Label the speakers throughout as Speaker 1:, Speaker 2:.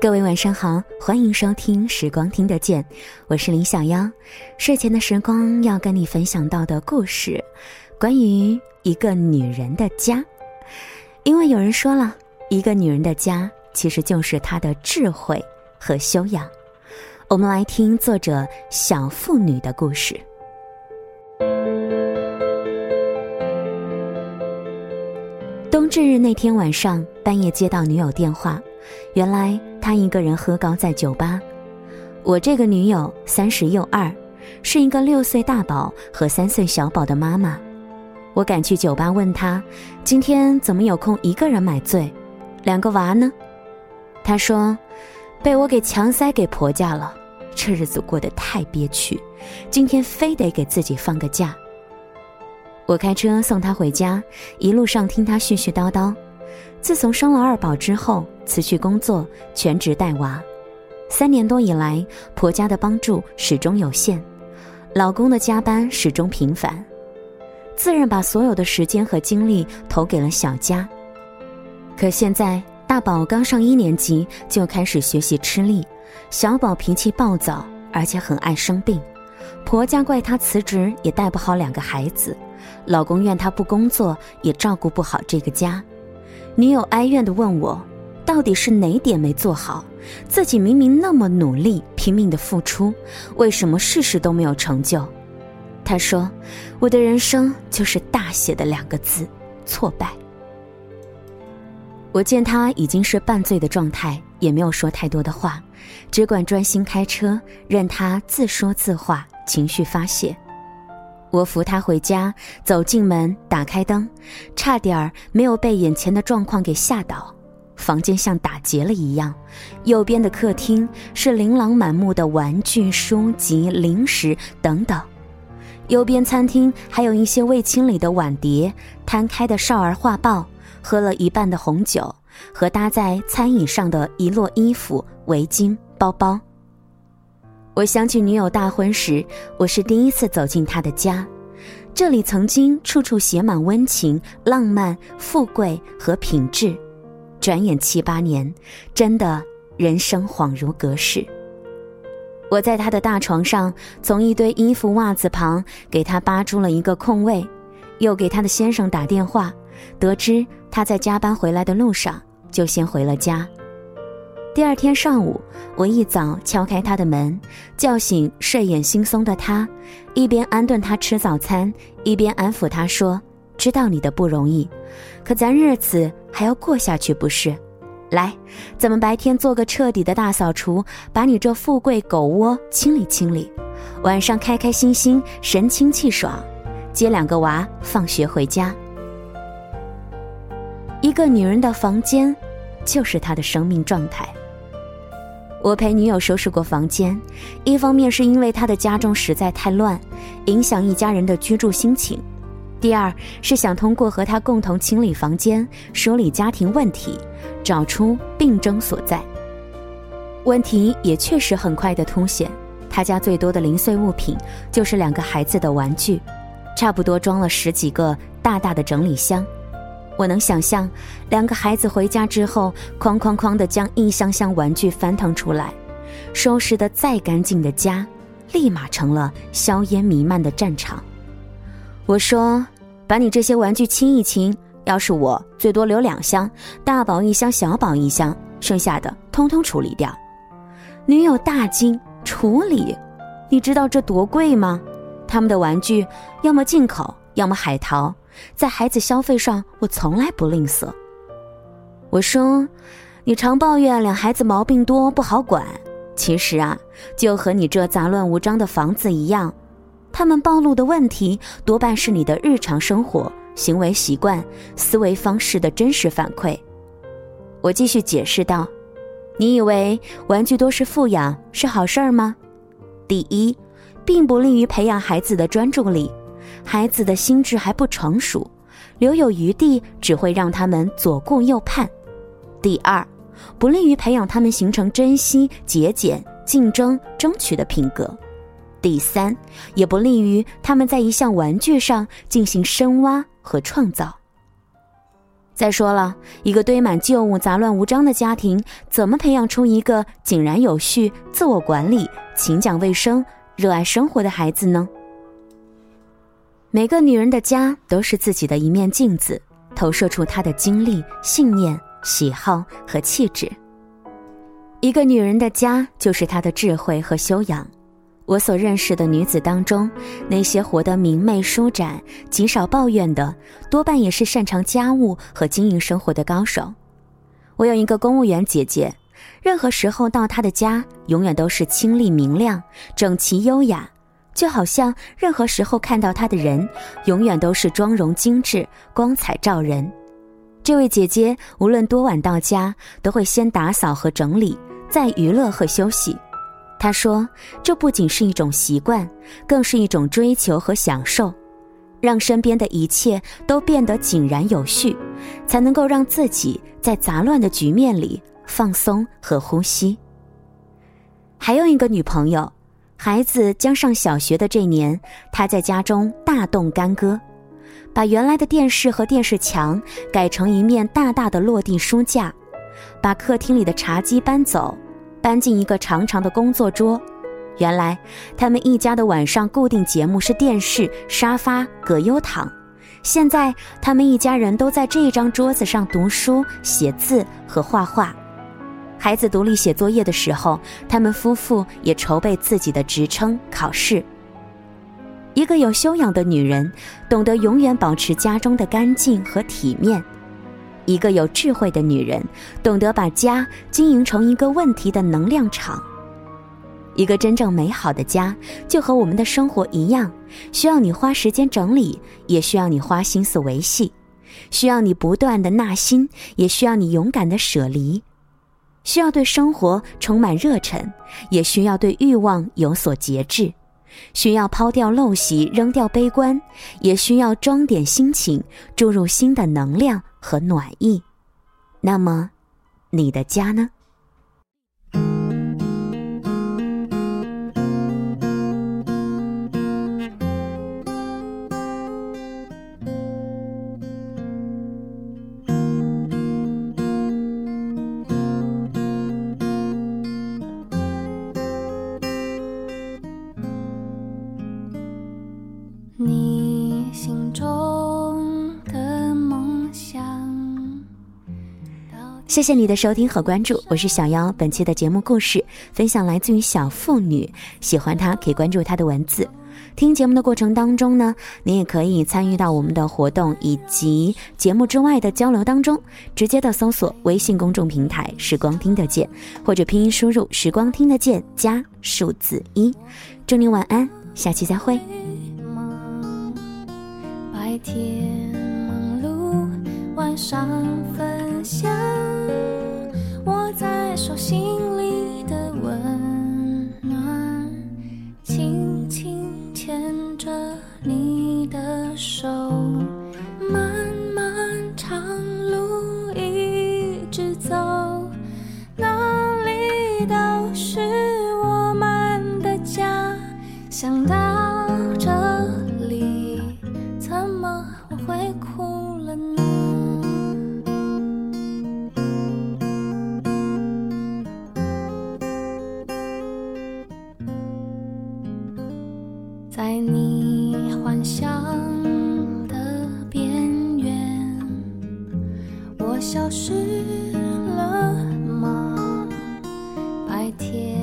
Speaker 1: 各位晚上好，欢迎收听《时光听得见》，我是林小妖。睡前的时光要跟你分享到的故事，关于一个女人的家。因为有人说了，一个女人的家其实就是她的智慧和修养。我们来听作者小妇女的故事。冬至日那天晚上，半夜接到女友电话。原来她一个人喝高在酒吧。我这个女友三十又二，是一个六岁大宝和三岁小宝的妈妈。我赶去酒吧问她，今天怎么有空一个人买醉？两个娃呢？她说，被我给强塞给婆家了。这日子过得太憋屈，今天非得给自己放个假。我开车送她回家，一路上听她絮絮叨叨。自从生了二宝之后，辞去工作，全职带娃。三年多以来，婆家的帮助始终有限，老公的加班始终频繁，自认把所有的时间和精力投给了小家。可现在，大宝刚上一年级就开始学习吃力，小宝脾气暴躁，而且很爱生病。婆家怪他辞职也带不好两个孩子，老公怨他不工作也照顾不好这个家。女友哀怨地问我：“到底是哪点没做好？自己明明那么努力，拼命的付出，为什么事事都没有成就？”他说：“我的人生就是大写的两个字：挫败。”我见他已经是半醉的状态，也没有说太多的话，只管专心开车，任他自说自话，情绪发泄。我扶他回家，走进门，打开灯，差点儿没有被眼前的状况给吓倒。房间像打劫了一样，右边的客厅是琳琅满目的玩具、书籍、零食等等；右边餐厅还有一些未清理的碗碟、摊开的少儿画报、喝了一半的红酒和搭在餐椅上的一摞衣服、围巾、包包。我想起女友大婚时，我是第一次走进她的家，这里曾经处处写满温情、浪漫、富贵和品质。转眼七八年，真的人生恍如隔世。我在她的大床上，从一堆衣服、袜子旁给她扒出了一个空位，又给她的先生打电话，得知他在加班回来的路上，就先回了家。第二天上午，我一早敲开他的门，叫醒睡眼惺忪的他，一边安顿他吃早餐，一边安抚他说：“知道你的不容易，可咱日子还要过下去，不是？来，咱们白天做个彻底的大扫除，把你这富贵狗窝清理清理，晚上开开心心，神清气爽，接两个娃放学回家。一个女人的房间，就是她的生命状态。”我陪女友收拾过房间，一方面是因为她的家中实在太乱，影响一家人的居住心情；第二是想通过和她共同清理房间，梳理家庭问题，找出病症所在。问题也确实很快的凸显，她家最多的零碎物品就是两个孩子的玩具，差不多装了十几个大大的整理箱。我能想象，两个孩子回家之后，哐哐哐的将一箱箱玩具翻腾出来，收拾的再干净的家，立马成了硝烟弥漫的战场。我说：“把你这些玩具清一清，要是我，最多留两箱，大宝一箱，小宝一箱，剩下的通通处理掉。”女友大惊：“处理？你知道这多贵吗？他们的玩具要么进口，要么海淘。”在孩子消费上，我从来不吝啬。我说：“你常抱怨两孩子毛病多不好管，其实啊，就和你这杂乱无章的房子一样，他们暴露的问题多半是你的日常生活、行为习惯、思维方式的真实反馈。”我继续解释道：“你以为玩具多是富养是好事儿吗？第一，并不利于培养孩子的专注力。”孩子的心智还不成熟，留有余地只会让他们左顾右盼。第二，不利于培养他们形成珍惜、节俭、竞争、争取的品格。第三，也不利于他们在一项玩具上进行深挖和创造。再说了，一个堆满旧物、杂乱无章的家庭，怎么培养出一个井然有序、自我管理、勤讲卫生、热爱生活的孩子呢？每个女人的家都是自己的一面镜子，投射出她的经历、信念、喜好和气质。一个女人的家就是她的智慧和修养。我所认识的女子当中，那些活得明媚舒展、极少抱怨的，多半也是擅长家务和经营生活的高手。我有一个公务员姐姐，任何时候到她的家，永远都是清丽明亮、整齐优雅，就好像任何时候看到她的人，永远都是妆容精致、光彩照人。这位姐姐无论多晚到家，都会先打扫和整理，再娱乐和休息。她说：“这不仅是一种习惯，更是一种追求和享受，让身边的一切都变得井然有序，才能够让自己在杂乱的局面里放松和呼吸。”还有一个女朋友，孩子将上小学的这年，他在家中大动干戈，把原来的电视和电视墙改成一面大大的落地书架，把客厅里的茶几搬走。搬进一个长长的工作桌，原来他们一家的晚上固定节目是电视、沙发、葛优躺。现在他们一家人都在这张桌子上读书、写字和画画。孩子独立写作业的时候，他们夫妇也筹备自己的职称考试。一个有修养的女人，懂得永远保持家中的干净和体面。一个有智慧的女人，懂得把家经营成一个问题的能量场。一个真正美好的家，就和我们的生活一样，需要你花时间整理，也需要你花心思维系；需要你不断的纳新，也需要你勇敢的舍离；需要对生活充满热忱，也需要对欲望有所节制。需要抛掉陋习，扔掉悲观，也需要装点心情，注入新的能量和暖意。那么，你的家呢？谢谢你的收听和关注，我是小妖。本期的节目故事分享来自于小妇女，喜欢她可以关注她的文字。听节目的过程当中呢，你也可以参与到我们的活动以及节目之外的交流当中。直接的搜索微信公众平台“时光听得见”，或者拼音输入“时光听得见”加数字一。祝你晚安，下期再会。白天心在你幻想的边缘，我消失了吗？白天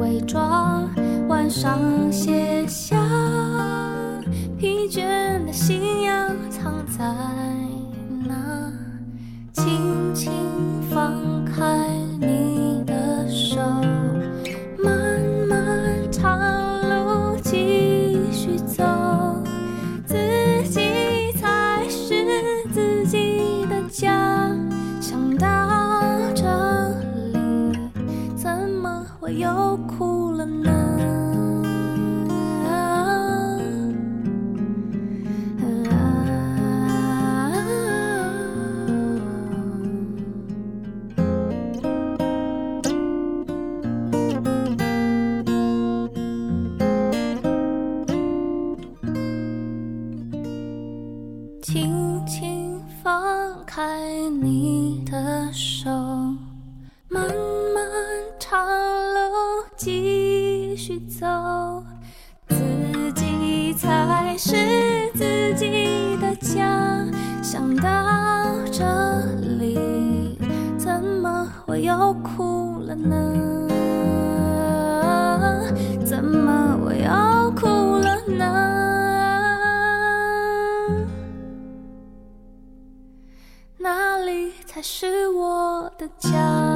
Speaker 1: 伪装，晚上卸下疲倦的信仰，藏在
Speaker 2: 有想到这里，怎么我又哭了呢？怎么我又哭了呢？哪里才是我的家？